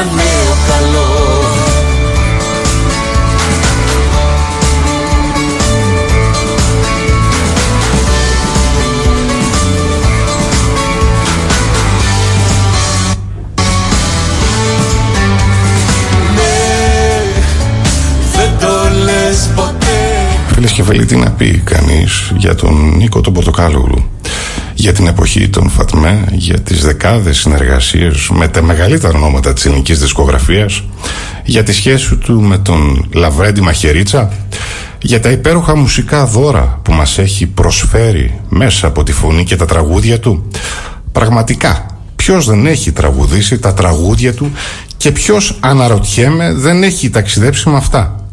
Ένα νέο καλό Ναι, δεν το λες ποτέ Φίλες και φίλοι, τι να πει κανείς για τον Νίκο τον Πορτοκάλογλου. Για την εποχή των Φατμέ, για τις δεκάδες συνεργασίες με τα μεγαλύτερα ονόματα της ελληνικής δισκογραφίας, για τη σχέση του με τον Λαβρέντι Μαχαιρίτσα, για τα υπέροχα μουσικά δώρα που μας έχει προσφέρει μέσα από τη φωνή και τα τραγούδια του. Πραγματικά, ποιος δεν έχει τραγουδήσει τα τραγούδια του και ποιος αναρωτιέμαι δεν έχει ταξιδέψει με αυτά;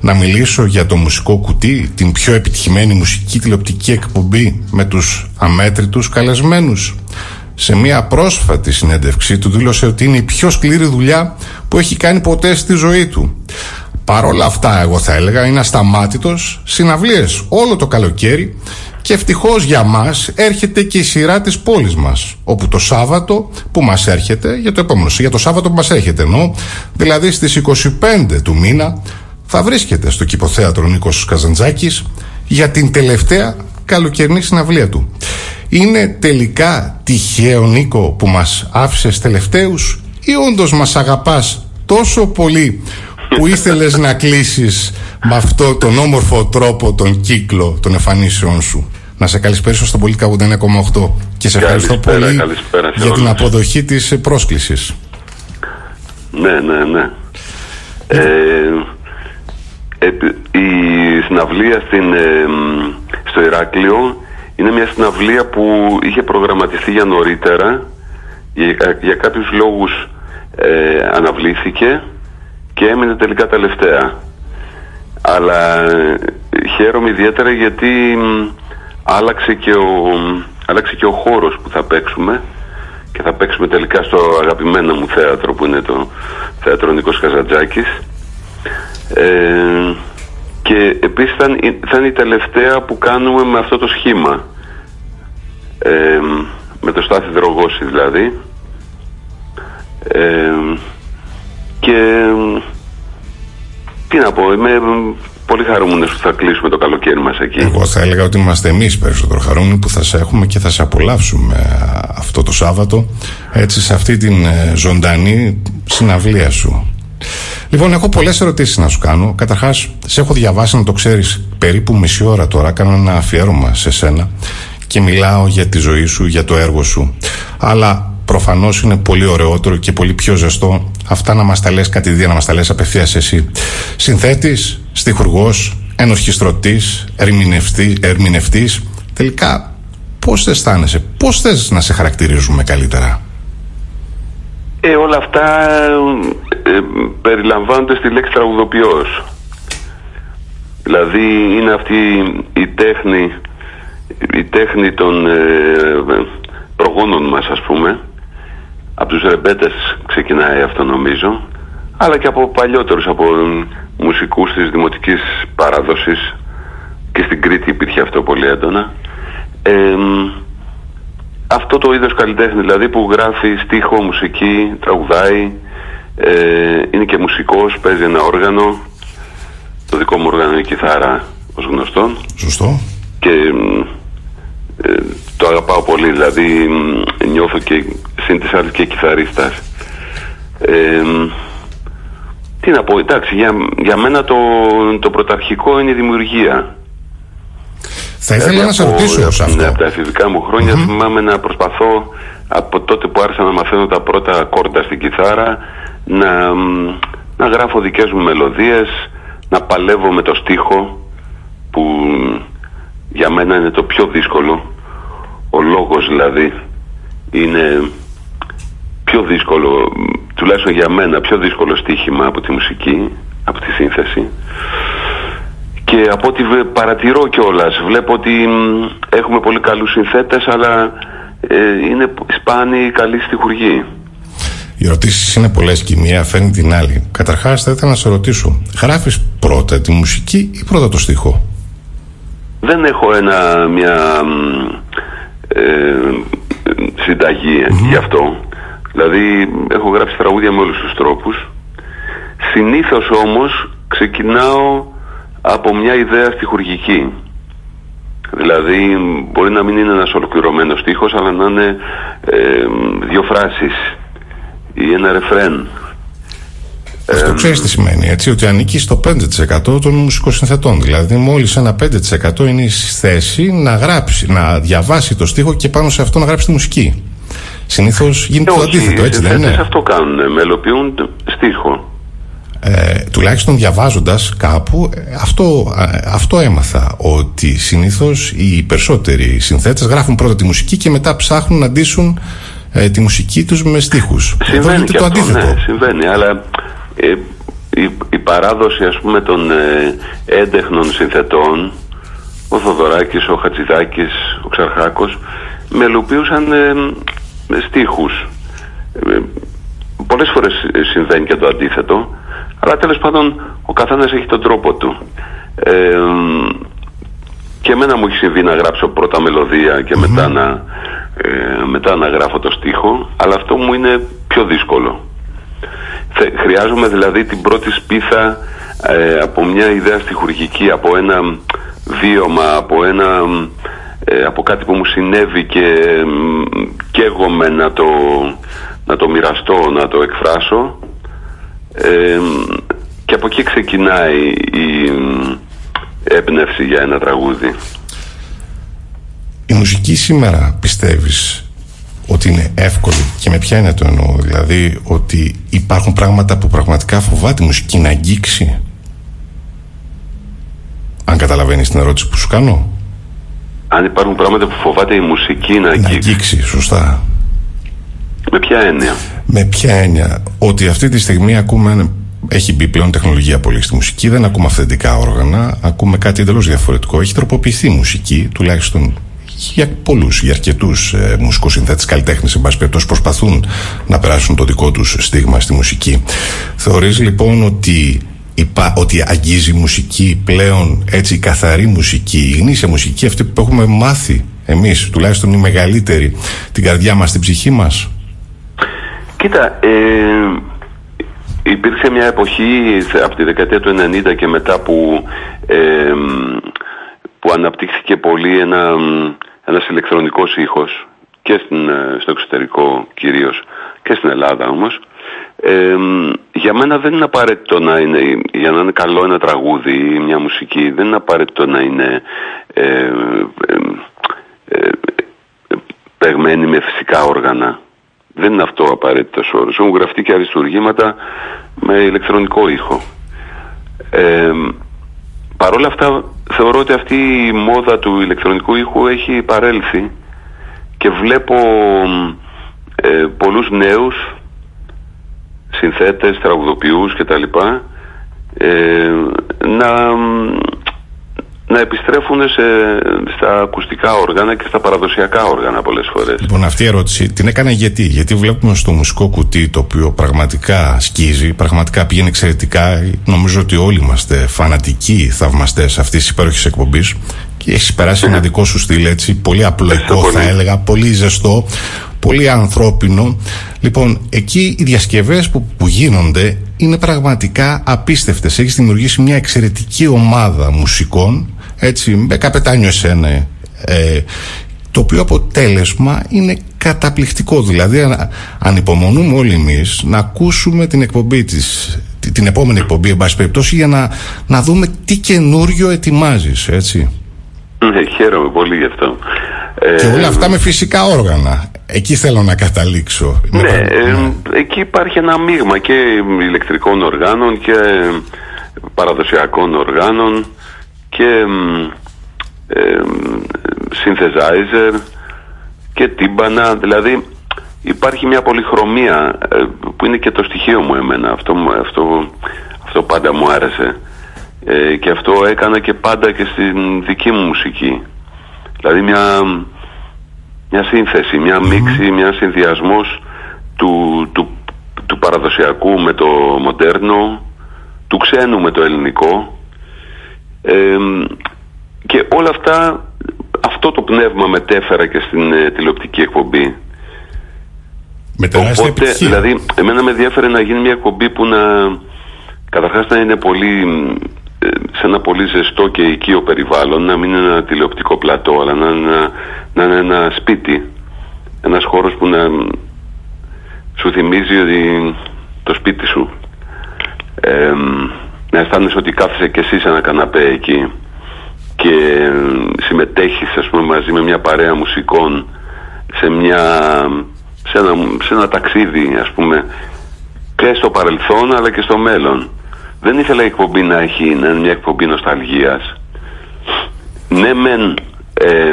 Να μιλήσω για το μουσικό κουτί, την πιο επιτυχημένη μουσική τηλεοπτική εκπομπή με τους αμέτρητους καλεσμένους. Σε μια πρόσφατη συνέντευξή του δήλωσε ότι είναι η πιο σκληρή δουλειά που έχει κάνει ποτέ στη ζωή του. Παρ' όλα αυτά, εγώ θα έλεγα, είναι ασταμάτητος, συναυλίες όλο το καλοκαίρι και ευτυχώς για μας έρχεται και η σειρά της πόλης μας, όπου το Σάββατο που μας έρχεται, για το επόμενο, για το Σάββατο που μας έρχεται εννοώ, δηλαδή στις 25 του μήνα, θα βρίσκεται στο κηποθέατρο Νίκος Καζαντζάκης για την τελευταία καλοκαιρινή συναυλία του. Είναι τελικά τυχαίο Νίκο που μας άφησες τελευταίους ή όντως μας αγαπάς τόσο πολύ που ήθελες να κλείσεις με αυτό τον όμορφο τρόπο τον κύκλο των εμφανίσεων σου; Να σε καλησπέρισω στον Πολίκα 89,8 και σε ευχαριστώ Καλησπέρα, πολύ καλησπέρα σε για την όλους. αποδοχή της πρόσκλησης. Ναι, ναι, ναι. Ε, επ- η συναυλία στην, ε, μ, στο Ηράκλειο είναι μια συναυλία που είχε προγραμματιστεί για νωρίτερα. Για, για κάποιους λόγους ε, αναβλήθηκε και έμεινε τελικά τελευταία αλλά ε, χαίρομαι ιδιαίτερα γιατί μ, άλλαξε και ο, μ, άλλαξε και ο χώρος που θα παίξουμε και θα παίξουμε τελικά στο αγαπημένο μου θέατρο που είναι το θέατρο Νίκος Καζαντζάκης ε, και επίσης θα, είναι- θα είναι η τελευταία που κάνουμε με αυτό το σχήμα. Ε, με το Στάθη Δρογόση δηλαδή. Ε, και τι να πω είμαι πολύ χαρούμενος που θα κλείσουμε το καλοκαίρι μας εκεί. Εγώ θα έλεγα ότι είμαστε εμείς περισσότερο χαρούμενοι που θα σε έχουμε και θα σε απολαύσουμε α, αυτό το Σάββατο έτσι σε αυτή την ε, ζωντανή συναυλία σου. Λοιπόν, έχω πολλές ερωτήσεις να σου κάνω. Καταρχάς, σε έχω διαβάσει να το ξέρεις περίπου μισή ώρα τώρα. Κάνω ένα αφιέρωμα σε σένα και μιλάω για τη ζωή σου, για το έργο σου. Αλλά προφανώς είναι πολύ ωραιότερο και πολύ πιο ζεστό αυτά να μας τα λες κατηδία, να μας τα λες απευθείας εσύ. Συνθέτης, στιχουργός, ενορχιστρωτής, ερμηνευτή, ερμηνευτής. Τελικά, πώς αισθάνεσαι, πώς θες να σε χαρακτηρίζουμε καλύτερα; Ε, όλα αυτά ε, περιλαμβάνονται στη λέξη τραγουδοποιός. Δηλαδή είναι αυτή η τέχνη, η τέχνη των ε, προγόνων μας ας πούμε. Από τους ρεμπέτες ξεκινάει αυτό νομίζω. Αλλά και από παλιότερους, από μουσικούς της δημοτικής παράδοσης. Και στην Κρήτη υπήρχε αυτό πολύ έντονα. Ε, αυτό το είδος καλλιτέχνη δηλαδή που γράφει στίχο, μουσική, τραγουδάει, ε, είναι και μουσικός, παίζει ένα όργανο. Το δικό μου όργανο είναι η κιθάρα ως γνωστόν Σωστό. και μ, ε, το αγαπάω πολύ, δηλαδή μ, νιώθω και συν της άλλης και κιθαρίστας. Ε, μ, τι να πω, εντάξει, για, για μένα το, το πρωταρχικό είναι η δημιουργία. Θα ήθελα δηλαδή να σε ρωτήσω σε αυτό. Από τα εφηβικά μου χρόνια mm-hmm. θυμάμαι να προσπαθώ από τότε που άρχισα να μαθαίνω τα πρώτα κόρτα στην κιθάρα να, να γράφω δικές μου μελωδίες, να παλεύω με το στίχο που για μένα είναι το πιο δύσκολο. Ο λόγος δηλαδή είναι πιο δύσκολο, τουλάχιστον για μένα, πιο δύσκολο στοίχημα από τη μουσική, από τη σύνθεση. Και από ό,τι παρατηρώ κιόλας, βλέπω ότι έχουμε πολύ καλούς συνθέτες, αλλά ε, είναι σπάνιοι καλοί στιχουργοί. Οι ερωτήσεις είναι πολλές και η μία φέρνει την άλλη. Καταρχάς, θα ήθελα να σε ρωτήσω, γράφεις πρώτα τη μουσική ή πρώτα το στίχο; Δεν έχω ένα, μια ε, συνταγή γι' αυτό. Δηλαδή, έχω γράψει τραγούδια με όλους τους τρόπους. Συνήθως όμως ξεκινάω από μια ιδέα στιχουργική. Δηλαδή μπορεί να μην είναι ένας ολοκληρωμένος στίχος αλλά να είναι ε, δύο φράσεις ή ένα ρεφρέν. Αυτό ξέρεις τι σημαίνει, έτσι, ότι ανήκει στο 5% των μουσικοσυνθετών. Δηλαδή, μόλις ένα 5% είναι στη θέση να γράψει, να διαβάσει το στίχο και πάνω σε αυτό να γράψει τη μουσική. Συνήθως γίνεται το αντίθετο, έτσι δεν είναι; αυτό κάνουν, μελοποιούν στίχο ε, τουλάχιστον διαβάζοντας κάπου αυτό, ε, αυτό έμαθα ότι συνήθως οι περισσότεροι συνθέτες γράφουν πρώτα τη μουσική και μετά ψάχνουν να ντύσουν ε, τη μουσική τους με στίχους. Συμβαίνει και το αυτό, αντίθετο. ναι, συμβαίνει αλλά ε, η, η, παράδοση ας πούμε των ε, έντεχνων συνθετών ο Θοδωράκης, ο Χατζηδάκης, ο Ξαρχάκος μελοποιούσαν ε, στίχους. Πολλές φορές συμβαίνει και το αντίθετο αλλά τέλος πάντων ο καθένας έχει τον τρόπο του. Ε, και εμένα μου έχει συμβεί να γράψω πρώτα μελωδία και μετά, να, ε, μετά να γράφω το στίχο, αλλά αυτό μου είναι πιο δύσκολο. Χρειάζομαι δηλαδή την πρώτη σπίθα ε, από μια ιδέα στιχουργική, από ένα βίωμα, από, ένα, ε, από κάτι που μου συνέβη και καίγομαι να το, να το μοιραστώ, να το εκφράσω και από εκεί ξεκινάει η έμπνευση για ένα τραγούδι. Η μουσική σήμερα πιστεύεις ότι είναι εύκολη και με ποια είναι το εννοώ; Δηλαδή ότι υπάρχουν πράγματα που πραγματικά φοβάται η μουσική να αγγίξει; Αν καταλαβαίνεις την ερώτηση που σου κάνω αν υπάρχουν πράγματα που φοβάται η μουσική να αγγίξει, να αγγίξει σωστά με ποια έννοια; Με ποια έννοια; Ότι αυτή τη στιγμή ακούμε. Έχει μπει πλέον τεχνολογία πολύ στη μουσική. Δεν ακούμε αυθεντικά όργανα. Ακούμε κάτι εντελώς διαφορετικό. Έχει τροποποιηθεί η μουσική, τουλάχιστον για πολλούς, για αρκετούς ε, μουσικού συνθέτε, καλλιτέχνες, εν πάση περιπτώσει, προσπαθούν να περάσουν το δικό τους στίγμα στη μουσική. Θεωρείς λοιπόν ότι ότι αγγίζει μουσική πλέον έτσι καθαρή μουσική, η γνήσια μουσική αυτή που έχουμε μάθει εμείς, τουλάχιστον οι μεγαλύτεροι, την καρδιά μας, την ψυχή μας; Κοίτα, ε, υπήρξε μια εποχή από τη δεκαετία του 90 και μετά που, ε, που αναπτύχθηκε πολύ ένα, ένας ηλεκτρονικός ήχος και στην, ε, στο εξωτερικό κυρίως και στην Ελλάδα όμως ε, για μένα δεν είναι απαραίτητο να είναι για να είναι καλό ένα τραγούδι ή μια μουσική δεν είναι απαραίτητο να είναι ε, ε, ε παιγμένη με φυσικά όργανα δεν είναι αυτό απαραίτητος όρος. Έχουν γραφτεί και αριστουργήματα με ηλεκτρονικό ήχο. Ε, Παρ' όλα αυτά θεωρώ ότι αυτή η μόδα του ηλεκτρονικού ήχου έχει παρέλθει και βλέπω ε, πολλούς νέους συνθέτες, τραγουδοποιούς κτλ. Ε, να να επιστρέφουν σε, στα ακουστικά όργανα και στα παραδοσιακά όργανα πολλές φορές. Λοιπόν αυτή η ερώτηση την έκανα γιατί; Γιατί βλέπουμε στο μουσικό κουτί το οποίο πραγματικά σκίζει, πραγματικά πηγαίνει εξαιρετικά. Νομίζω ότι όλοι είμαστε φανατικοί θαυμαστές αυτής της υπέροχης εκπομπής και έχει περάσει ένα δικό σου στυλ έτσι, πολύ απλοϊκό θα έλεγα, πολύ ζεστό, πολύ ανθρώπινο. Λοιπόν, εκεί οι διασκευές που, που γίνονται είναι πραγματικά απίστευτες. Έχεις δημιουργήσει μια εξαιρετική ομάδα μουσικών έτσι, με καπετάνιο εσένα, ε, το οποίο αποτέλεσμα είναι καταπληκτικό. Δηλαδή, αν, υπομονούμε όλοι εμείς να ακούσουμε την εκπομπή της, την επόμενη εκπομπή, εν πάση περιπτώσει, για να, να δούμε τι καινούριο ετοιμάζεις, έτσι. Ναι, χαίρομαι πολύ γι' αυτό. Και όλα αυτά με φυσικά όργανα. Εκεί θέλω να καταλήξω. Ναι, ναι. εκεί υπάρχει ένα μείγμα και ηλεκτρικών οργάνων και παραδοσιακών οργάνων και ε, synthesizer και τύμπανα, δηλαδή υπάρχει μια πολυχρωμία ε, που είναι και το στοιχείο μου εμένα, αυτό, αυτό, αυτό πάντα μου άρεσε. Ε, και αυτό έκανα και πάντα και στην δική μου μουσική. Δηλαδή μια, μια σύνθεση, μια μίξη, μια συνδυασμός του, του, του παραδοσιακού με το μοντέρνο του ξένου με το ελληνικό και όλα αυτά αυτό το πνεύμα μετέφερα και στην ε, τηλεοπτική εκπομπή. Με τεράστια Οπότε, δηλαδή, εμένα με ενδιαφέρε να γίνει μια εκπομπή που να καταρχάς να είναι πολύ ε, σε ένα πολύ ζεστό και οικείο περιβάλλον, να μην είναι ένα τηλεοπτικό πλατό, αλλά να είναι ένα, να είναι ένα σπίτι. Ένας χώρος που να σου θυμίζει ότι το σπίτι σου. Ε, να αισθάνεσαι ότι κάθεσαι και εσύ σε ένα καναπέ εκεί και συμμετέχεις ας πούμε μαζί με μια παρέα μουσικών σε, μια, σε, ένα, σε ένα ταξίδι ας πούμε και στο παρελθόν αλλά και στο μέλλον. Δεν ήθελα η εκπομπή να έχει να είναι μια εκπομπή νοσταλγίας. Ναι μεν ε,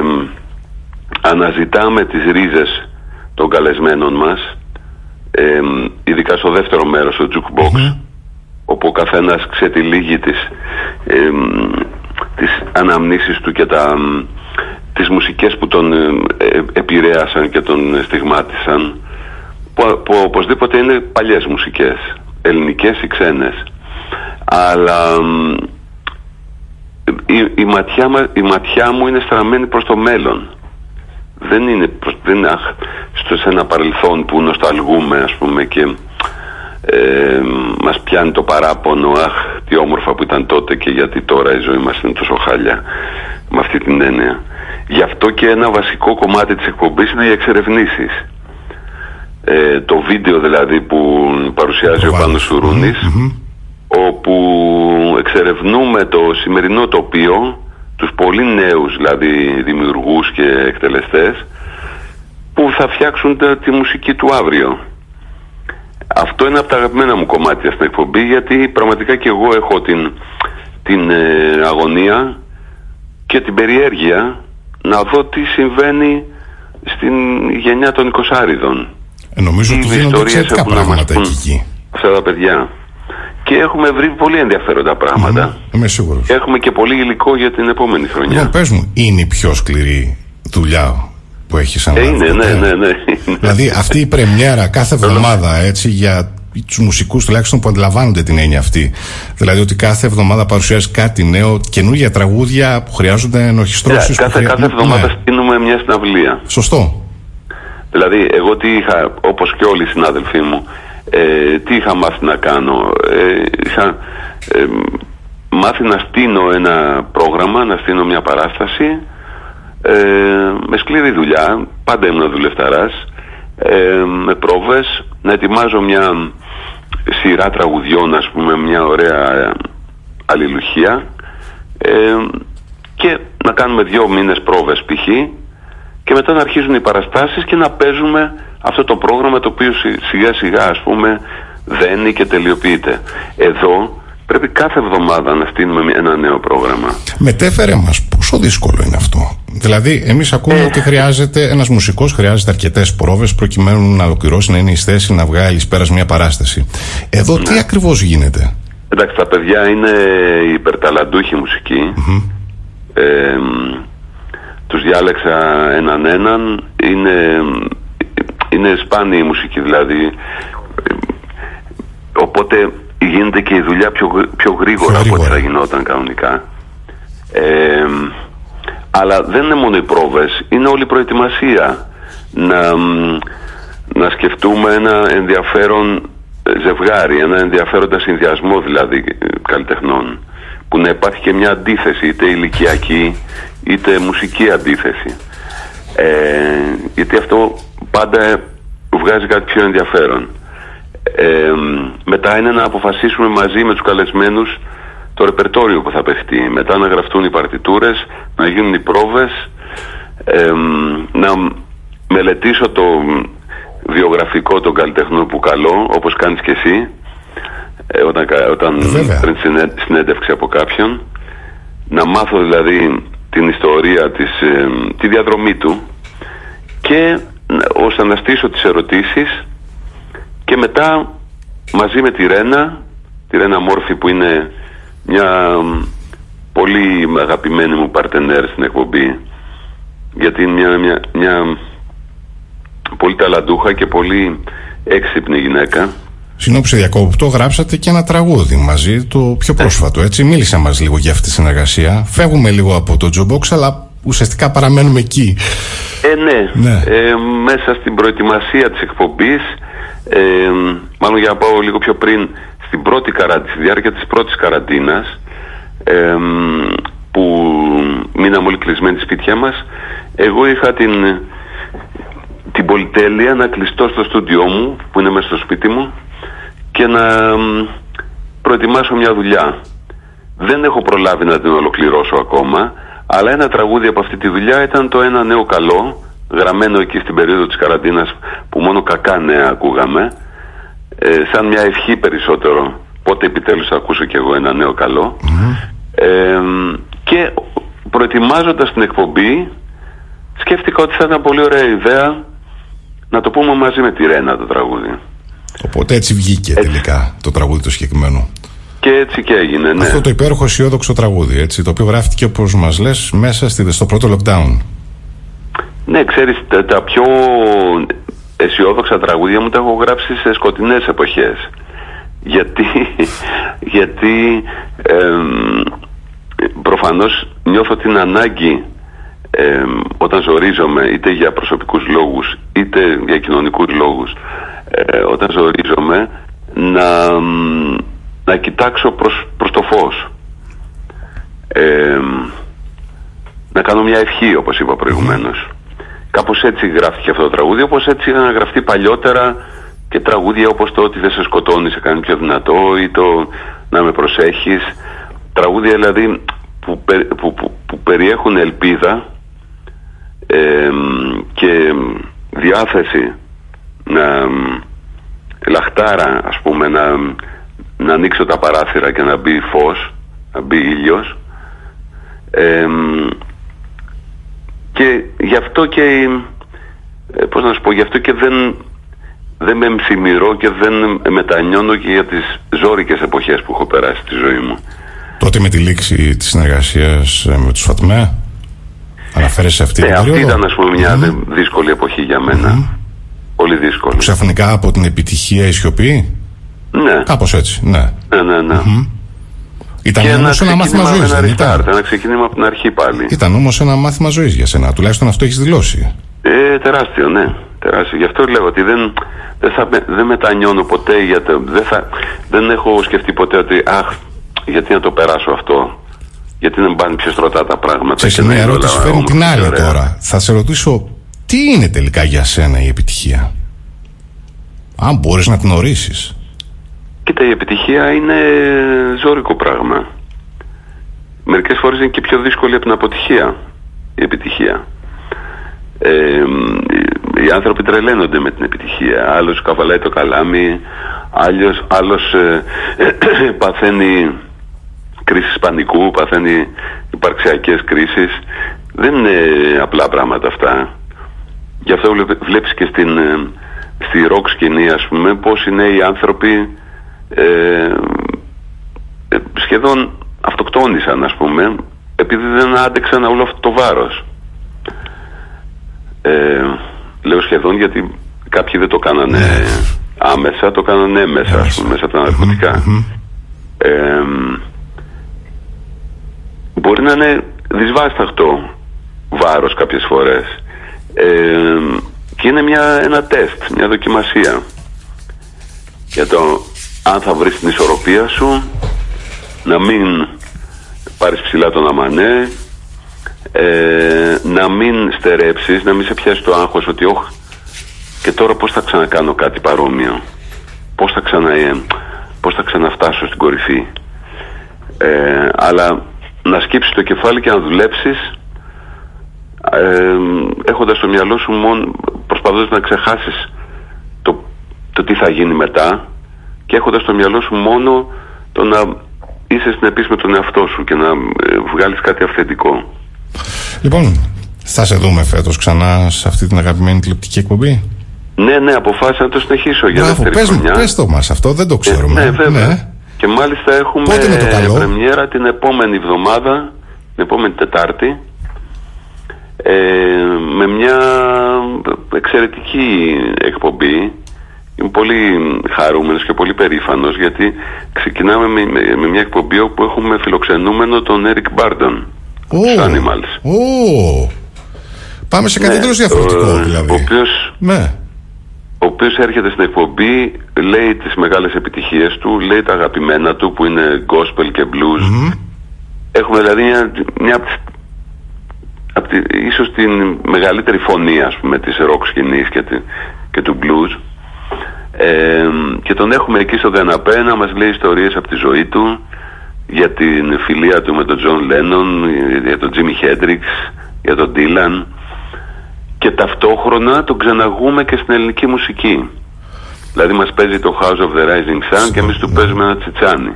αναζητάμε τις ρίζες των καλεσμένων μας ε, ειδικά στο δεύτερο μέρος, στο jukebox όπου ο καθένας ξετυλίγει τις, ε, τις αναμνήσεις του και τα, τις μουσικές που τον ε, επηρέασαν και τον στιγμάτισαν που, που οπωσδήποτε είναι παλιές μουσικές ελληνικές ή ξένες. Αλλά η, η, ματιά, η ματιά μου είναι στραμμένη προς το μέλλον. Δεν είναι, προς, δεν είναι στο, σε ένα παρελθόν που νοσταλγούμε ας πούμε και ε, μας πιάνει το παράπονο αχ τι όμορφα που ήταν τότε και γιατί τώρα η ζωή μας είναι τόσο χάλια με αυτή την έννοια. Γι' αυτό και ένα βασικό κομμάτι της εκπομπής είναι οι εξερευνήσεις. Ε, το βίντεο δηλαδή που παρουσιάζει ο Πάνος Σουρούνης όπου εξερευνούμε το σημερινό τοπίο τους πολύ νέους δηλαδή δημιουργούς και εκτελεστές που θα φτιάξουν τη μουσική του αύριο αυτό είναι από τα αγαπημένα μου κομμάτια στην εκπομπή γιατί πραγματικά και εγώ έχω την, την ε, αγωνία και την περιέργεια να δω τι συμβαίνει στην γενιά των 20 Ε, νομίζω ότι γίνονται εξαιρετικά πράγματα εκεί. Αυτά τα παιδιά. Και έχουμε βρει πολύ ενδιαφέροντα πράγματα. Mm-hmm. Είμαι σίγουρος. Έχουμε και πολύ υλικό για την επόμενη χρονιά. Λοιπόν, πες μου, είναι η πιο σκληρή δουλειά που έχεις αναλάβει. Είναι, ναι, ναι, ναι. Δηλαδή αυτή η πρεμιέρα κάθε εβδομάδα έτσι για τους μουσικούς τουλάχιστον που αντιλαμβάνονται την έννοια αυτή. Δηλαδή ότι κάθε εβδομάδα παρουσιάζει κάτι νέο, καινούργια τραγούδια που χρειάζονται ενορχιστρώσεις. Yeah, κάθε, κάθε εβδομάδα ναι. στείλουμε μια συναυλία. Σωστό. Δηλαδή, εγώ τι είχα, όπως και όλοι οι συνάδελφοί μου, ε, τι είχα μάθει να κάνω. Ε, είχα ε, μάθει να στείλω ένα πρόγραμμα, να στείλω μια παράσταση ε, με σκληρή δουλειά, πάντα ήμουν δουλευταράς, ε, με πρόβες, να ετοιμάζω μια σειρά τραγουδιών, ας πούμε, μια ωραία αλληλουχία ε, και να κάνουμε δύο μήνες πρόβες π.χ. και μετά να αρχίζουν οι παραστάσεις και να παίζουμε αυτό το πρόγραμμα το οποίο σιγά σιγά ας πούμε δένει και τελειοποιείται. Εδώ πρέπει κάθε εβδομάδα να στείλουμε ένα νέο πρόγραμμα. Μετέφερε μας πόσο δύσκολο είναι αυτό. Δηλαδή, εμείς ακούμε ε. ότι χρειάζεται ένας μουσικός, χρειάζεται αρκετές πρόβες προκειμένου να ολοκληρώσει, να είναι η θέση να βγάλει πέρας μια παράσταση. Εδώ τι ναι. ακριβώς γίνεται; Εντάξει, τα παιδιά είναι υπερταλαντούχοι μουσικοί. Ε, τους διάλεξα έναν έναν. Είναι, είναι σπάνιοι μουσική δηλαδή. Οπότε γίνεται και η δουλειά πιο, πιο γρήγορα, από ό,τι θα γινόταν κανονικά. Ε, αλλά δεν είναι μόνο οι πρόβες, είναι όλη η προετοιμασία. Να, να σκεφτούμε ένα ενδιαφέρον ζευγάρι, ένα ενδιαφέροντα συνδυασμό δηλαδή καλλιτεχνών. Που να υπάρχει και μια αντίθεση, είτε ηλικιακή είτε μουσική αντίθεση. Ε, γιατί αυτό πάντα βγάζει κάτι πιο ενδιαφέρον. Ε, μετά είναι να αποφασίσουμε μαζί με τους καλεσμένους το ρεπερτόριο που θα παιχτεί. Μετά να γραφτούν οι παρτιτούρες, να γίνουν οι πρόβες, να μελετήσω το βιογραφικό των καλλιτεχνών που καλώ, όπως κάνεις και εσύ, ε, όταν, όταν πριν συνέντευξη από κάποιον. Να μάθω δηλαδή την ιστορία, της, τη διαδρομή του και ώστε να στήσω τις ερωτήσεις και μετά μαζί με τη Ρένα, τη Ρένα Μόρφη που είναι μια πολύ αγαπημένη μου παρτενέρ στην εκπομπή γιατί είναι μια, μια, μια πολύ ταλαντούχα και πολύ έξυπνη γυναίκα. Συγγνώμη σε διακόπτω, γράψατε και ένα τραγούδι μαζί, το πιο ναι. πρόσφατο, έτσι. Μίλησα μας λίγο για αυτή τη συνεργασία. Φεύγουμε λίγο από το Τζομπόξ, αλλά ουσιαστικά παραμένουμε εκεί. Ε, ναι. ναι. Ε, μέσα στην προετοιμασία της εκπομπής, ε, μάλλον για να πάω λίγο πιο πριν, στην πρώτη καραντίνα, στη διάρκεια της πρώτης καραντίνας, ε, που μείναμε όλοι κλεισμένοι σπίτια μας, εγώ είχα την, την πολυτέλεια να κλειστώ στο στούντιό μου, που είναι μέσα στο σπίτι μου, και να προετοιμάσω μια δουλειά. Δεν έχω προλάβει να την ολοκληρώσω ακόμα, αλλά ένα τραγούδι από αυτή τη δουλειά ήταν το ένα νέο καλό, γραμμένο εκεί στην περίοδο της καραντίνας που μόνο κακά νέα ακούγαμε, ε, σαν μια ευχή περισσότερο. Πότε επιτέλους θα ακούσω κι εγώ ένα νέο Ε, και προετοιμάζοντας την εκπομπή σκέφτηκα ότι θα ήταν πολύ ωραία ιδέα να το πούμε μαζί με τη Ρένα το τραγούδι. Οπότε έτσι βγήκε τελικά το τραγούδι το συγκεκριμένο. Και έτσι και έγινε, ναι. Αυτό το υπέροχο αισιόδοξο τραγούδι, έτσι, το οποίο γράφτηκε όπως μας λες μέσα στη, στο πρώτο lockdown. Ναι, ξέρεις, τα, πιο αισιόδοξα τραγούδια μου τα έχω γράψει σε σκοτεινές εποχές. Γιατί, γιατί ε, προφανώς νιώθω την ανάγκη όταν ζορίζομαι είτε για προσωπικούς λόγους είτε για κοινωνικούς λόγους ε, όταν ζορίζομαι να, να κοιτάξω προς, προς το φως να κάνω μια ευχή όπως είπα προηγουμένως κάπως έτσι γράφτηκε αυτό το τραγούδι όπως έτσι είχαν γραφτεί παλιότερα και τραγούδια όπως το ότι δεν σε σκοτώνει σε κάνει πιο δυνατό ή το να με προσέχεις τραγούδια δηλαδή που, που, που, που περιέχουν ελπίδα και διάθεση να λαχτάρα ας πούμε να, να ανοίξω τα παράθυρα και να μπει φως να μπει ήλιος και γι' αυτό και ε, πώς να σου πω γι' αυτό και δεν δεν με εμφημιρώ και δεν μετανιώνω και για τις ζώρικες εποχές που έχω περάσει στη ζωή μου Τότε με τη λήξη της συνεργασίας ε, με τους ΦΑΤΜΕ Αναφέρεσαι σε αυτή ναι, την περίοδο. Αυτή ήταν ας πούμε μια δύσκολη εποχή για μένα. Πολύ δύσκολη. Ξαφνικά από την επιτυχία η σιωπή; Ναι. Κάπως έτσι, ναι. Ναι, ναι, ναι. Ήταν όμως ένα, μάθημα ζωής. Ένα ήταν; ένα ξεκίνημα από την αρχή πάλι. Ήταν όμως ένα μάθημα ζωής για σένα. Τουλάχιστον αυτό έχεις δηλώσει. Ε, τεράστιο, ναι. Τεράστιο. Γι' αυτό λέω ότι δεν, δεν, θα, δεν μετανιώνω ποτέ. Γιατί δεν, θα, δεν έχω σκεφτεί ποτέ ότι αχ, γιατί να το περάσω αυτό; Γιατί δεν πάνε πιο στρωτά τα πράγματα. Σε μια ερώτηση φέρνει την άλλη τώρα. Θα σε ρωτήσω, τι είναι τελικά για σένα η επιτυχία; Αν μπορείς να την ορίσεις. Κοίτα, η επιτυχία είναι ζώρικο πράγμα. Μερικές φορές είναι και πιο δύσκολη από την αποτυχία η επιτυχία. Ε, οι άνθρωποι τρελαίνονται με την επιτυχία. Άλλος καβαλάει το καλάμι, άλλος, άλλος ε, παθαίνει κρίσεις πανικού, παθαίνει υπαρξιακές κρίσεις. Δεν είναι απλά πράγματα αυτά. Γι' αυτό βλέπεις και στην, ε, στη ροκ σκηνή ας πούμε πώς είναι οι άνθρωποι ε, ε, σχεδόν αυτοκτόνησαν ας πούμε επειδή δεν άντεξαν όλο αυτό το βάρος. Ε, λέω σχεδόν γιατί κάποιοι δεν το κάνανε ναι. άμεσα, το κάνανε μέσα, ας πούμε, μέσα από τα ναρκωτικα μπορεί να είναι δυσβάσταχτο βάρος κάποιες φορές ε, και είναι μια, ένα τεστ, μια δοκιμασία για το αν θα βρεις την ισορροπία σου να μην πάρεις ψηλά τον αμανέ ε, να μην στερέψεις, να μην σε πιάσει το άγχος ότι όχ και τώρα πώς θα ξανακάνω κάτι παρόμοιο; Πώς θα, ξανα, ε, πώς θα ξαναφτάσω στην κορυφή; Ε, αλλά να σκύψεις το κεφάλι και να δουλέψεις ε, έχοντας στο μυαλό σου μόνο προσπαθώντας να ξεχάσεις το, το τι θα γίνει μετά και έχοντας στο μυαλό σου μόνο το να είσαι συνεπής με τον εαυτό σου και να ε, βγάλεις κάτι αυθεντικό. Λοιπόν, θα σε δούμε φέτος ξανά σε αυτή την αγαπημένη τηλεοπτική εκπομπή; Ναι, ναι, αποφάσισα να το συνεχίσω για Μπράβο, δεύτερη πες, μου, χρονιά. πες το μας αυτό, δεν το Ε, ξέρουμε. ναι, βέβαια. Ναι. Και μάλιστα έχουμε Πότε είναι το καλό; πρεμιέρα την επόμενη εβδομάδα, την επόμενη Τετάρτη, ε, με μια εξαιρετική εκπομπή. Είμαι πολύ χαρούμενος και πολύ περήφανος γιατί ξεκινάμε με, με- με μια εκπομπή όπου έχουμε φιλοξενούμενο τον Eric Barton, Ω, τους Animals. ω. Πάμε σε κάτι Ναι, εντελώς διαφορετικό ο- δηλαδή. Ο οποίος Ναι. ο οποίος έρχεται στην εκπομπή, λέει τις μεγάλες επιτυχίες του, λέει τα αγαπημένα του που είναι gospel και blues. Έχουμε δηλαδή μια, μια από τις- από τη, ίσως την μεγαλύτερη φωνή ας πούμε της rock σκηνής και, τη- και του blues. Ε, και τον έχουμε εκεί στο Δεναπέ να μας λέει ιστορίες από τη ζωή του για την φιλία του με τον Τζον Λένον, για τον Τζίμι Χέντριξ, για τον Dylan και ταυτόχρονα τον ξεναγούμε και στην ελληνική μουσική. Δηλαδή μας παίζει το House of the Rising Sun και εμείς του παίζουμε ένα Τσιτσάνη.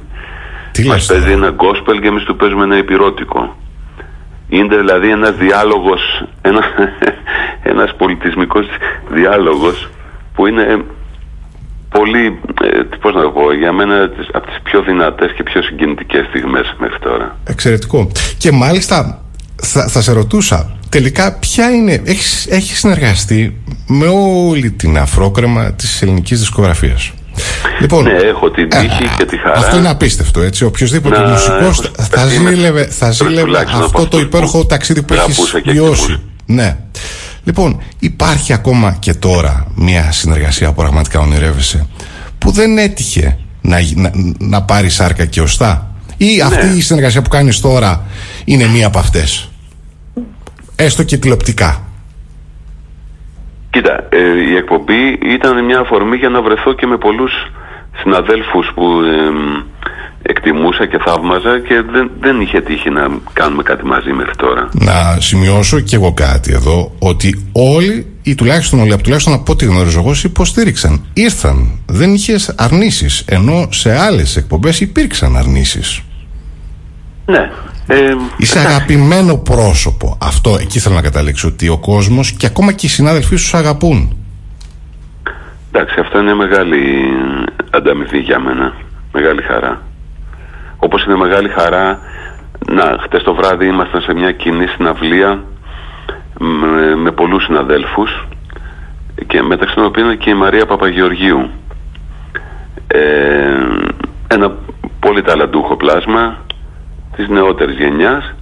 Τι Μας λες παίζει τώρα. ένα gospel και εμείς του παίζουμε ένα ηπειρώτικο. Είναι δηλαδή ένας διάλογος, ένα, ένας πολιτισμικός διάλογος που είναι πολύ, ε, πώς να το πω, για μένα τις- από τις πιο δυνατές και πιο συγκινητικές στιγμές μέχρι τώρα. Εξαιρετικό. Και μάλιστα θα, θα σε ρωτούσα, τελικά ποια είναι, έχεις, έχεις συνεργαστεί με όλη την αφρόκρεμα της ελληνικής δισκογραφίας; Λοιπόν, Ναι, έχω την τύχη α, και τη χαρά. Αυτό είναι απίστευτο, έτσι. Οποιοδήποτε Να μουσικός έχω θα σταθεί με- ζήλευε, θα ζήλευε τουλάχιστον από αυτό το αυτούς υπέροχο που ταξίδι που έχεις αγαπούσα και βιώσει. εκτιμούσα. Ναι. Λοιπόν, υπάρχει ακόμα και τώρα μια συνεργασία που πραγματικά ονειρεύεσαι που δεν έτυχε να, γι- να, να πάρεις σάρκα και οστά; Ή αυτή Ναι. η συνεργασία που κάνεις τώρα είναι μία από αυτές; Έστω και τηλεοπτικά. Κοίτα, ε, η εκπομπή ήταν μια αφορμή για να βρεθώ και με πολλούς συναδέλφους που εμ, εκτιμούσα και θαύμαζα και δεν, δεν είχε τύχει να κάνουμε κάτι μαζί μέχρι τώρα. Να σημειώσω κι εγώ κάτι εδώ ότι όλοι ή τουλάχιστον όλοι, από τουλάχιστον από ό,τι γνωρίζω εγώ, σε υποστήριξαν. Ήρθαν. Δεν είχες αρνήσεις ενώ σε άλλες εκπομπές υπήρξαν αρνήσεις. Ναι. Ε, Είσαι αγαπημένο πρόσωπο. Αυτό εκεί θέλω να καταλήξω. Ότι ο κόσμος και ακόμα και οι συνάδελφοί σου σ' αγαπούν. εντάξει, αυτό είναι μεγάλη ανταμοιβή για μένα. Μεγάλη χαρά. Όπως είναι μεγάλη χαρά, να, χτες το βράδυ ήμασταν σε μια κοινή συναυλία με, με πολλούς συναδέλφους και μεταξύ των οποίων και η Μαρία Παπαγεωργίου. Ε, ένα πολύ ταλαντούχο πλάσμα της νεότερης γενιάς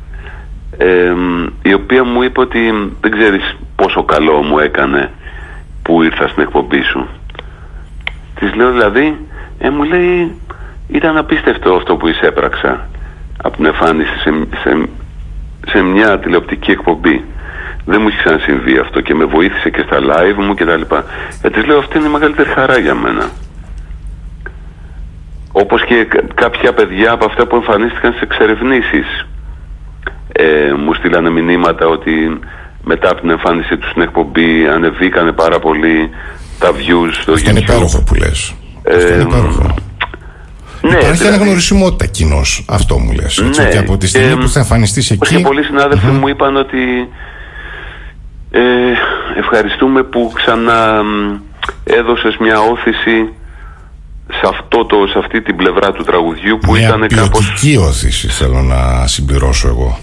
ε, η οποία μου είπε ότι δεν ξέρεις πόσο καλό μου έκανε που ήρθα στην εκπομπή σου. Της λέω δηλαδή, ε, μου λέει ήταν απίστευτο αυτό που εισέπραξα από την εμφάνιση σε, σε, σε μια τηλεοπτική εκπομπή. Δεν μου έχει ξανασυμβεί αυτό και με βοήθησε και στα live μου και τα λοιπά. Ε, της λέω αυτή είναι η μεγαλύτερη χαρά για μένα. Όπως και κα- κάποια παιδιά από αυτά που εμφανίστηκαν σε εξερευνήσεις ε, μου στείλανε μηνύματα ότι μετά από την εμφάνισή τους στην εκπομπή ανεβήκανε πάρα πολύ τα views στο Αυτό είναι YouTube. υπέροχο που λες. Αυτό είναι Ε, υπέροχο. Ναι, Υπάρχει δηλαδή, αναγνωρισιμότητα κοινώς. Αυτό μου λες. έτσι, Ναι, ότι από τη στιγμή και- που θα εμφανιστείς όπως εκεί. και πολλοί συνάδελφοι μου είπαν ότι ε, ευχαριστούμε που ξανά μ, έδωσες μια όθηση σε, αυτό το, σε αυτή την πλευρά του τραγουδιού που Μια ήταν κάπως... ποιοτική όθηση θέλω να συμπληρώσω εγώ.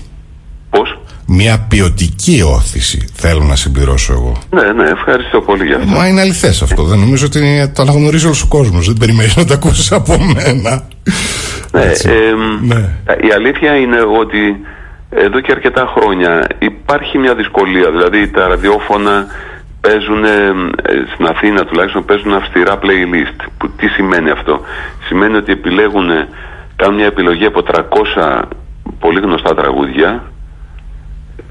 Πώς; Μια ποιοτική όθηση θέλω να συμπληρώσω εγώ. Ναι, ναι, ευχαριστώ πολύ για αυτό. Μα είναι αληθές αυτό. Δεν νομίζω ότι το αναγνωρίζει όλος ο κόσμος. Δεν περιμένεις να το ακούσεις από μένα. Ναι, Έτσι. εμ, Ναι. Η αλήθεια είναι ότι εδώ και αρκετά χρόνια υπάρχει μια δυσκολία. Δηλαδή τα ραδιόφωνα παίζουν, ε, στην Αθήνα τουλάχιστον, παίζουν αυστηρά playlist. Που, τι σημαίνει αυτό; Σημαίνει ότι επιλέγουν, κάνουν μια επιλογή από 300 πολύ γνωστά τραγούδια,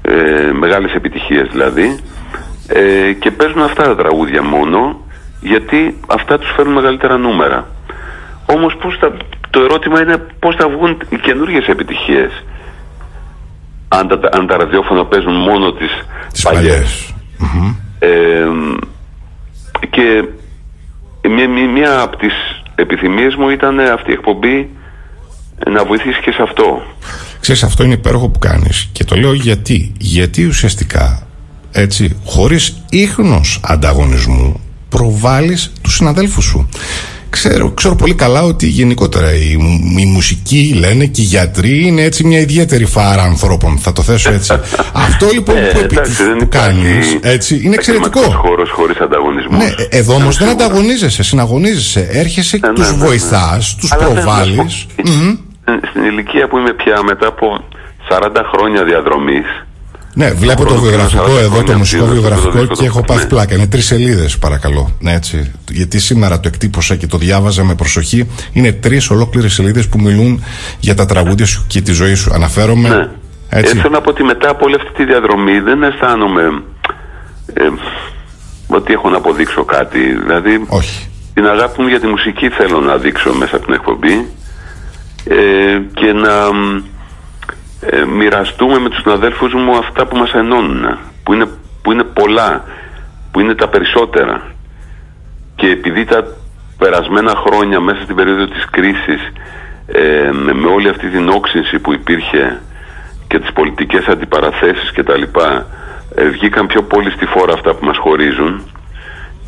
ε, μεγάλες επιτυχίες δηλαδή, ε, και παίζουν αυτά τα τραγούδια μόνο, γιατί αυτά τους φέρνουν μεγαλύτερα νούμερα. Όμως πώς θα, το ερώτημα είναι πώς θα βγουν οι καινούργιες επιτυχίες. Αν τα, αν τα ραδιόφωνα παίζουν μόνο τις, Τις παλιές. παλιές. Μμμ. Ε, και μία, μία, μία από τις επιθυμίες μου ήταν αυτή η εκπομπή να βοηθήσει και σε αυτό. Ξέρεις, αυτό είναι υπέροχο που κάνεις και το λέω γιατί. Γιατί ουσιαστικά, έτσι, χωρίς ίχνος ανταγωνισμού, προβάλλεις τους συναδέλφους σου. Ξέρω, ξέρω πολύ καλά ότι γενικότερα η, μου- η μουσική, λένε και οι γιατροί είναι έτσι μια ιδιαίτερη φάρα ανθρώπων. Θα το θέσω έτσι. Αυτό λοιπόν Ε, που, επι- εντάξει, δεν που υπάρχει κάνεις, έτσι, είναι εξαιρετικό. επαγγελματικός χώρος χωρίς ανταγωνισμό. Ναι, ε, εδώ όμως δεν ανταγωνίζεσαι, συναγωνίζεσαι. Έρχεσαι, Ναι, ναι, τους ναι, ναι. βοηθάς, τους Αλλά θέλω να σου προβάλλεις. πω, Μμμ. ε, Στην ηλικία που είμαι πια μετά από 40 χρόνια διαδρομής Ναι, βλέπω το Χρόνο και βιογραφικό 40 εδώ, το χρόνια μουσικό πήρε αυτό το βιογραφικό δίσκο και το- έχω πάθει ναι. πλάκα. Είναι τρεις σελίδες, παρακαλώ. Ναι, έτσι. Γιατί σήμερα το εκτύπωσα και το διάβαζα με προσοχή. Είναι τρεις ολόκληρες σελίδες που μιλούν για τα τραγούδια σου και τη ζωή σου. Αναφέρομαι. Ναι. Έτσι. Ε, θέλω να πω ότι μετά από όλη αυτή τη διαδρομή δεν αισθάνομαι ε, ότι έχω να αποδείξω κάτι. Δηλαδή Όχι. την αγάπη μου για τη μουσική θέλω να δείξω μέσα από την εκπομπή ε, και να μ, ε, μοιραστούμε με τους συναδέλφους μου αυτά που μας ενώνουν που είναι, που είναι πολλά που είναι τα περισσότερα. Και επειδή τα περασμένα χρόνια μέσα στην περίοδο της κρίσης ε, με, με όλη αυτή την όξυνση που υπήρχε και τις πολιτικές αντιπαραθέσεις και τα λοιπά ε, βγήκαν πιο πολύ στη φόρα αυτά που μας χωρίζουν.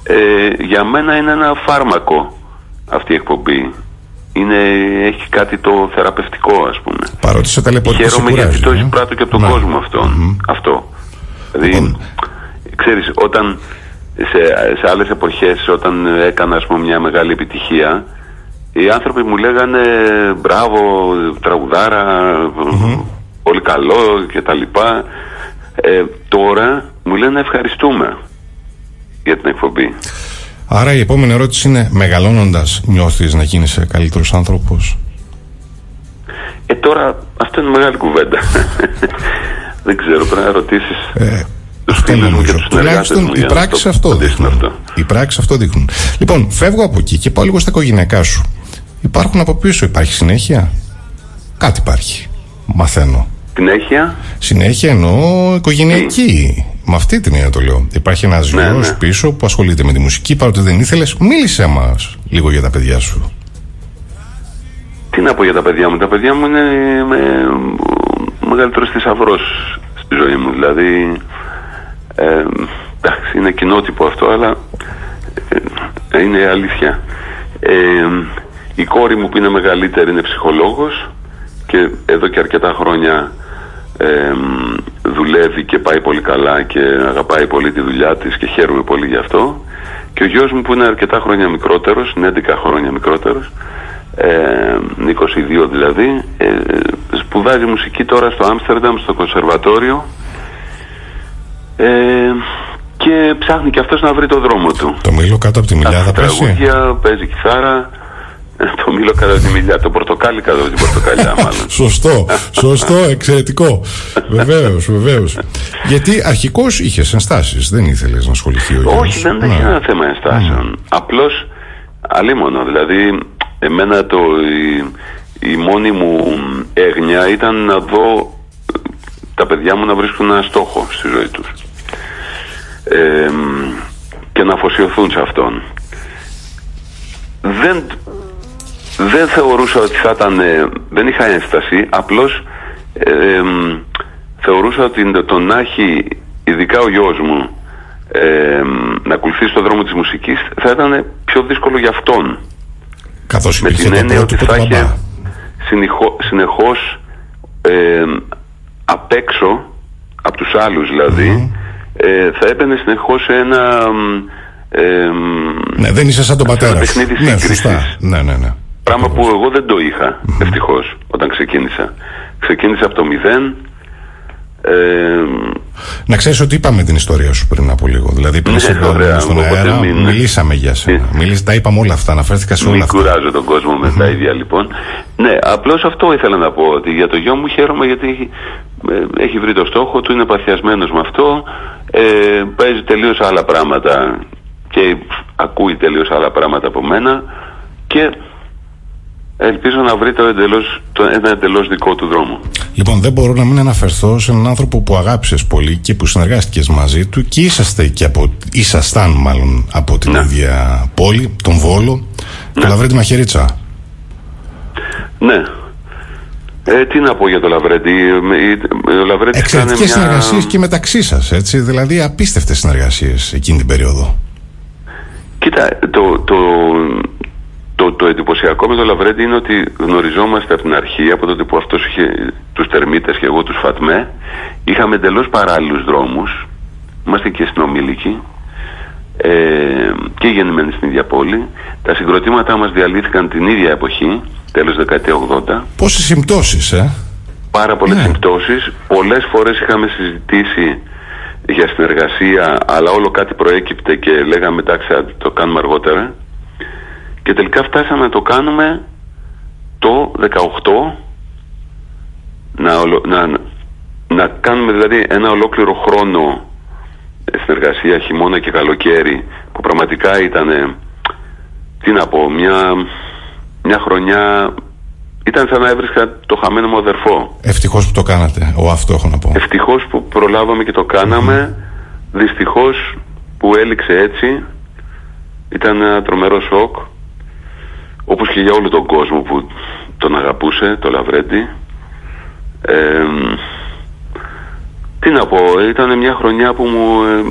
Ε, για μένα είναι ένα φάρμακο αυτή η εκπομπή είναι, έχει κάτι το θεραπευτικό ας πούμε Παρότι σε ταλαιπωρεί και σε Χαίρομαι γιατί κουράζει. το ε. εισπράττω και από τον Ναι. κόσμο αυτόν. αυτό. Δηλαδή, Λοιπόν. ξέρεις, όταν σε, σε άλλες εποχές, όταν έκανα ας πούμε, μια μεγάλη επιτυχία, οι άνθρωποι μου λέγανε μπράβο, τραγουδάρα, πολύ καλό και τα λοιπά. Ε, τώρα μου λένε ευχαριστούμε για την εκπομπή. Άρα η επόμενη ερώτηση είναι: Μεγαλώνοντας, νιώθεις να γίνει καλύτερος άνθρωπος; Ε, τώρα αυτό είναι μεγάλη κουβέντα. Δεν ξέρω, πρέπει να ρωτήσεις Ε, τους αυτό φίλους μου και νομίζω. τους συνεργάτες Τουλάχιστον μου οι για να πράξεις το αυτό απαντήσουν δείχνουν. αυτό. Οι πράξεις αυτό δείχνουν. Λοιπόν, φεύγω από εκεί και πάω λίγο στα οικογενειακά σου. Υπάρχουν από πίσω, υπάρχει συνέχεια; Κάτι υπάρχει. Μαθαίνω. Συνέχεια, Συνέχεια εννοώ οικογενειακή. Με αυτή την έννοια το λέω. Υπάρχει ένας γιο Ναι, ναι. πίσω που ασχολείται με τη μουσική, παρότι δεν ήθελες. Μίλησε μα λίγο για τα παιδιά σου. Τι να πω για τα παιδιά μου; Τα παιδιά μου είναι με, ο μεγαλύτερος θησαυρός στη ζωή μου. Δηλαδή, ε, εντάξει, είναι κοινότυπο αυτό, αλλά ε, είναι αλήθεια. Ε, η κόρη μου που είναι μεγαλύτερη είναι ψυχολόγος και εδώ και αρκετά χρόνια ε, δουλεύει και πάει πολύ καλά και αγαπάει πολύ τη δουλειά της και χαίρομαι πολύ γι' αυτό. Και ο γιος μου που είναι αρκετά χρόνια μικρότερος, είναι 11 χρόνια μικρότερος, ε, 22 δηλαδή, ε, σπουδάζει μουσική τώρα στο Άμστερνταμ, στο κονσερβατόριο ε, και ψάχνει και αυτός να βρει το δρόμο του. Το μήλο κάτω από τη μιλιά θα Γράφει πέσει; τραγούδια, παίζει κιθάρα, ε, το μήλο κάτω από τη μιλιά, το πορτοκάλι κάτω από την πορτοκαλιά μάλλον. Σωστό, σωστό, εξαιρετικό. Βεβαίως, βεβαίως. Γιατί αρχικώς είχες ενστάσεις, δεν ήθελες να ασχοληθεί ο γιος. Όχι, δεν Ναι. έχει ένα θέμα ενστάσεων. Απλώς, αλίμονο, δηλαδή, εμένα το, η, η μόνη μου έγνοια ήταν να δω ε, τα παιδιά μου να βρίσκουν ένα στόχο στη ζωή τους. Ε, και να αφοσιωθούν σε αυτόν. Δεν, δεν θεωρούσα ότι θα ήταν, ε, δεν είχα ένσταση, απλώς ε, ε, θεωρούσα ότι το- το να έχει, ειδικά ο γιος μου, ε, να ακολουθήσει το δρόμο της μουσικής θα ήταν πιο δύσκολο για αυτόν. Καθώς Με υπήρχε την το έννοια ότι πρότυπο θα του μπαμπά. είχε συνεχώ, συνεχώς ε, απ' έξω, από τους άλλους δηλαδή, ε, θα έμπαινε συνεχώς σε ένα... Ε, Ναι, δεν είσαι σαν τον σε ένα πατέρας. σου. παιχνίδι Ναι, σύγκρισης. σωστά. Ναι, ναι, ναι. Πράγμα που εγώ δεν το είχα, ευτυχώς, όταν ξεκίνησα. Ξεκίνησα από το μηδέν. Ε, Να ξέρεις ότι είπαμε την ιστορία σου πριν από λίγο. Δηλαδή, πριν Ναι, σε ωραία, βάλουμε στον οπότε αέρα, μην- μιλήσαμε για σένα. Ε. Μιλήσ- τα είπαμε όλα αυτά, αναφέρθηκα σε όλα μην αυτά. κουράζω τον κόσμο με τα ίδια λοιπόν. Ναι, απλώς αυτό ήθελα να πω, ότι για το γιο μου χαίρομαι γιατί έχει, ε, έχει βρει το στόχο του, είναι παθιασμένος με αυτό, ε, παίζει τελείως άλλα πράγματα και ακούει τελείως άλλα πράγματα από μένα και ελπίζω να βρει το εντελώς, το, ένα εντελώς δικό του δρόμο. Λοιπόν, δεν μπορώ να μην αναφερθώ σε έναν άνθρωπο που αγάπησες πολύ και που συνεργάστηκες μαζί του και είσαστε και από, ήσασταν μάλλον από την Ναι. ίδια πόλη, τον Βόλο, το Λαβρέντι Μαχαιρίτσα. Ναι. Ε, τι να πω για το Λαβρέντι; Με- η- Ο Λαβρέντι Εξαιρετικές μια... συνεργασίες και μεταξύ σας, έτσι. Δηλαδή, απίστευτες συνεργασίες εκείνη την περίοδο. Κοίτα, το, το, το, το εντυπωσιακό με τον Λαβρέντι είναι ότι γνωριζόμαστε από την αρχή, από τότε που αυτός είχε τους τερμίτες και εγώ τους Φατμέ. Είχαμε εντελώς παράλληλους δρόμους. Είμαστε και συνομήλικοι. Ε, και γεννημένοι στην ίδια πόλη. Τα συγκροτήματά μας διαλύθηκαν την ίδια εποχή, τέλος δεκαετία 80. Πόσες συμπτώσεις, ε; πάρα πολλές Ναι. συμπτώσεις. Πολλές φορές είχαμε συζητήσει για συνεργασία, αλλά όλο κάτι προέκυπτε και λέγαμε εντάξει θα το κάνουμε αργότερα. Και τελικά φτάσαμε να το κάνουμε το 18 να, ολο- να, να κάνουμε δηλαδή ένα ολόκληρο χρόνο ε, συνεργασία χειμώνα και καλοκαίρι που πραγματικά ήταν τι να πω μια, μια χρονιά ήταν σαν να έβρισκα το χαμένο μου αδερφό Ευτυχώς που το κάνατε. Ο αυτό έχω να πω. Ευτυχώς που προλάβαμε και το κάναμε. Δυστυχώς που έληξε έτσι. Ήταν ένα τρομερό σοκ. Όπως και για όλο τον κόσμο που τον αγαπούσε, το Λαβρέντι. Ε, τι να πω, ήταν μια χρονιά που μου, ε,